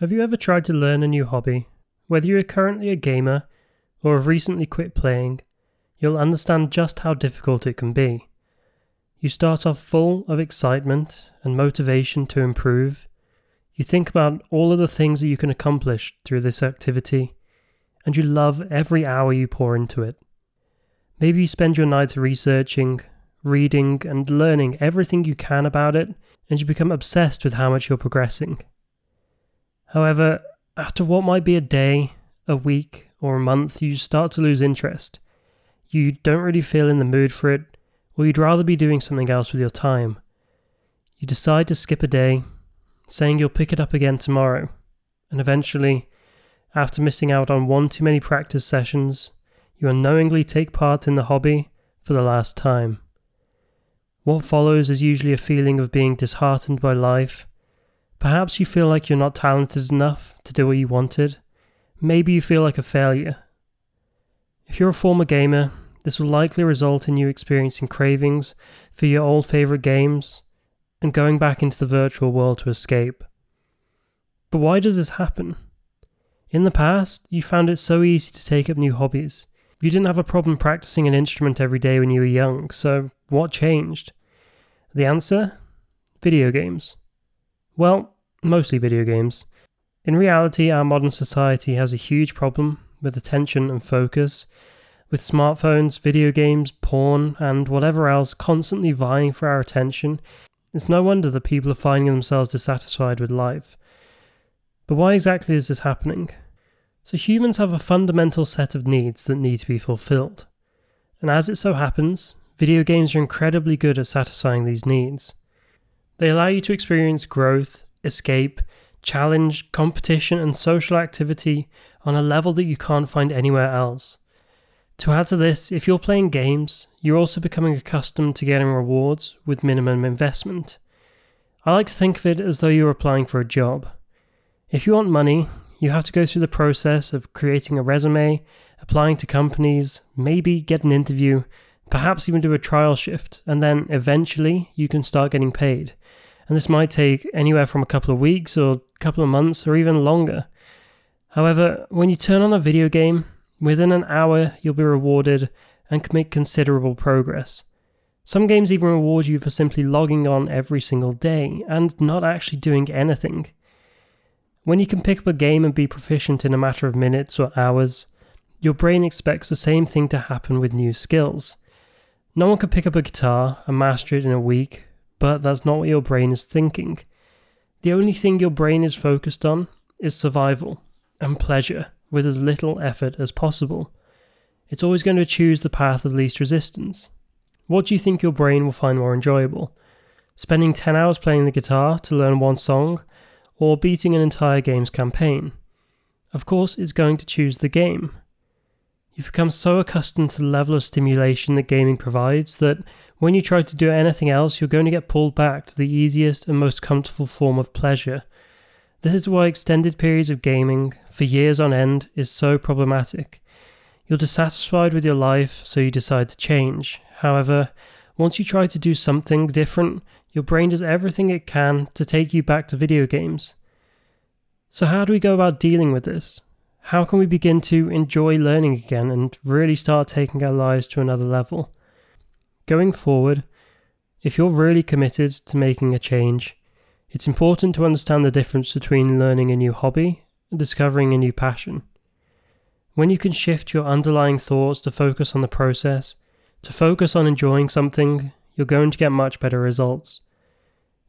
Have you ever tried to learn a new hobby? Whether you are currently a gamer or have recently quit playing, you'll understand just how difficult it can be. You start off full of excitement and motivation to improve. You think about all of the things that you can accomplish through this activity, and you love every hour you pour into it. Maybe you spend your nights researching, reading, and learning everything you can about it, and you become obsessed with how much you're progressing. However, after what might be a day, a week, or a month, you start to lose interest. You don't really feel in the mood for it, or you'd rather be doing something else with your time. You decide to skip a day, saying you'll pick it up again tomorrow, and eventually, after missing out on one too many practice sessions, you unknowingly take part in the hobby for the last time. What follows is usually a feeling of being disheartened by life Perhaps you feel like you're not talented enough to do what you wanted. Maybe you feel like a failure. If you're a former gamer, this will likely result in you experiencing cravings for your old favourite games and going back into the virtual world to escape. But why does this happen? In the past, you found it so easy to take up new hobbies. You didn't have a problem practicing an instrument every day when you were young, so what changed? The answer? Video games. Well, mostly video games. In reality, our modern society has a huge problem with attention and focus, with smartphones, video games, porn, and whatever else constantly vying for our attention. It's no wonder that people are finding themselves dissatisfied with life. But why exactly is this happening? So, humans have a fundamental set of needs that need to be fulfilled. And as it so happens, video games are incredibly good at satisfying these needs. They allow you to experience growth, escape, challenge, competition, and social activity on a level that you can't find anywhere else. To add to this, if you're playing games, you're also becoming accustomed to getting rewards with minimum investment. I like to think of it as though you're applying for a job. If you want money, you have to go through the process of creating a resume, applying to companies, maybe get an interview, perhaps even do a trial shift, and then eventually you can start getting paid and this might take anywhere from a couple of weeks or a couple of months or even longer. However, when you turn on a video game, within an hour you'll be rewarded and can make considerable progress. Some games even reward you for simply logging on every single day and not actually doing anything. When you can pick up a game and be proficient in a matter of minutes or hours, your brain expects the same thing to happen with new skills. No one can pick up a guitar and master it in a week but that's not what your brain is thinking. The only thing your brain is focused on is survival and pleasure with as little effort as possible. It's always going to choose the path of least resistance. What do you think your brain will find more enjoyable? Spending 10 hours playing the guitar to learn one song, or beating an entire game's campaign? Of course, it's going to choose the game. You've become so accustomed to the level of stimulation that gaming provides that when you try to do anything else, you're going to get pulled back to the easiest and most comfortable form of pleasure. This is why extended periods of gaming, for years on end, is so problematic. You're dissatisfied with your life, so you decide to change. However, once you try to do something different, your brain does everything it can to take you back to video games. So, how do we go about dealing with this? How can we begin to enjoy learning again and really start taking our lives to another level? Going forward, if you're really committed to making a change, it's important to understand the difference between learning a new hobby and discovering a new passion. When you can shift your underlying thoughts to focus on the process, to focus on enjoying something, you're going to get much better results.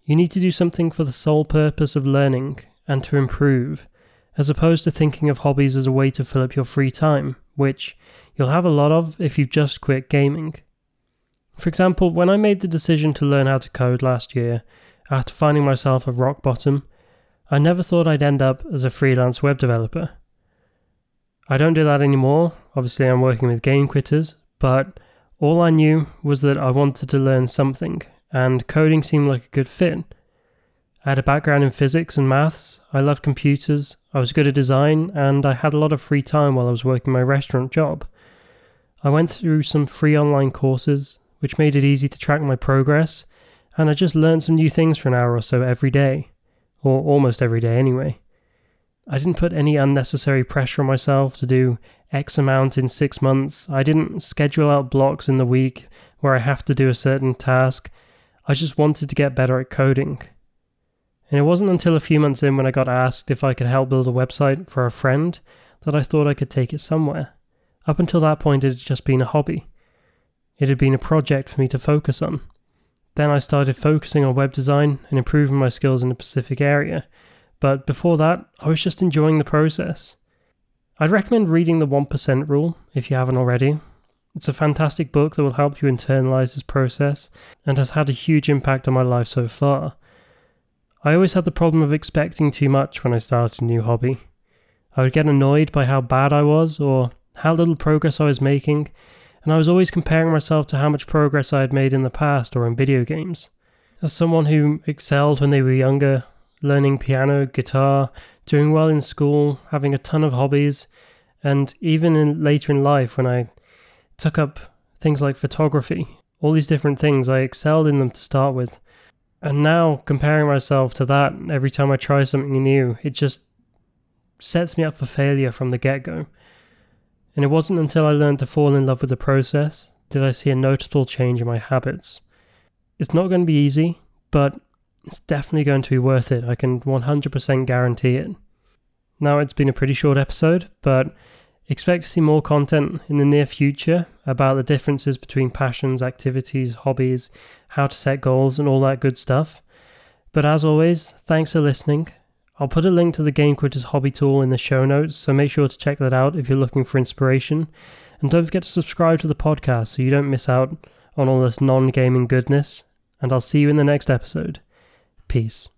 You need to do something for the sole purpose of learning and to improve as opposed to thinking of hobbies as a way to fill up your free time, which you'll have a lot of if you've just quit gaming. For example, when I made the decision to learn how to code last year, after finding myself at rock bottom, I never thought I'd end up as a freelance web developer. I don't do that anymore, obviously, I'm working with game quitters, but all I knew was that I wanted to learn something, and coding seemed like a good fit. I had a background in physics and maths, I loved computers, I was good at design, and I had a lot of free time while I was working my restaurant job. I went through some free online courses, which made it easy to track my progress, and I just learned some new things for an hour or so every day, or almost every day anyway. I didn't put any unnecessary pressure on myself to do X amount in six months. I didn't schedule out blocks in the week where I have to do a certain task. I just wanted to get better at coding. And it wasn't until a few months in when I got asked if I could help build a website for a friend that I thought I could take it somewhere. Up until that point, it had just been a hobby. It had been a project for me to focus on. Then I started focusing on web design and improving my skills in a specific area. But before that, I was just enjoying the process. I'd recommend reading The 1% Rule if you haven't already. It's a fantastic book that will help you internalize this process and has had a huge impact on my life so far. I always had the problem of expecting too much when I started a new hobby. I would get annoyed by how bad I was or how little progress I was making, and I was always comparing myself to how much progress I had made in the past or in video games. As someone who excelled when they were younger, learning piano, guitar, doing well in school, having a ton of hobbies, and even in later in life when I took up things like photography, all these different things, I excelled in them to start with. And now comparing myself to that every time I try something new, it just sets me up for failure from the get go. And it wasn't until I learned to fall in love with the process did I see a noticeable change in my habits. It's not going to be easy, but it's definitely going to be worth it. I can 100% guarantee it. Now, it's been a pretty short episode, but expect to see more content in the near future about the differences between passions, activities, hobbies, how to set goals, and all that good stuff. But as always, thanks for listening. I'll put a link to the Game Quitters hobby tool in the show notes, so make sure to check that out if you're looking for inspiration. And don't forget to subscribe to the podcast so you don't miss out on all this non gaming goodness. And I'll see you in the next episode. Peace.